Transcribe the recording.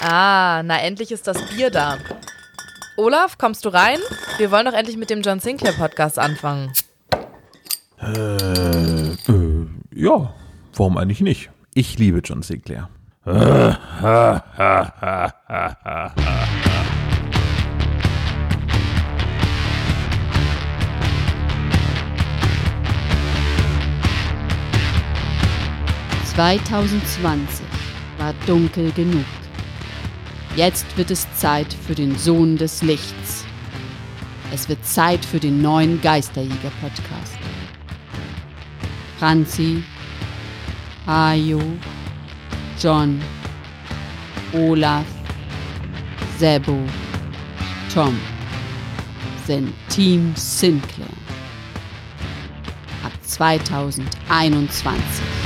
Ah, na endlich ist das Bier da. Olaf, kommst du rein? Wir wollen doch endlich mit dem John Sinclair Podcast anfangen. Äh, äh, ja, warum eigentlich nicht? Ich liebe John Sinclair. »2020 war dunkel genug. Jetzt wird es Zeit für den Sohn des Lichts. Es wird Zeit für den neuen Geisterjäger-Podcast. Franzi, Ayo, John, Olaf, Sebo, Tom sind Team Sinclair. Ab 2021.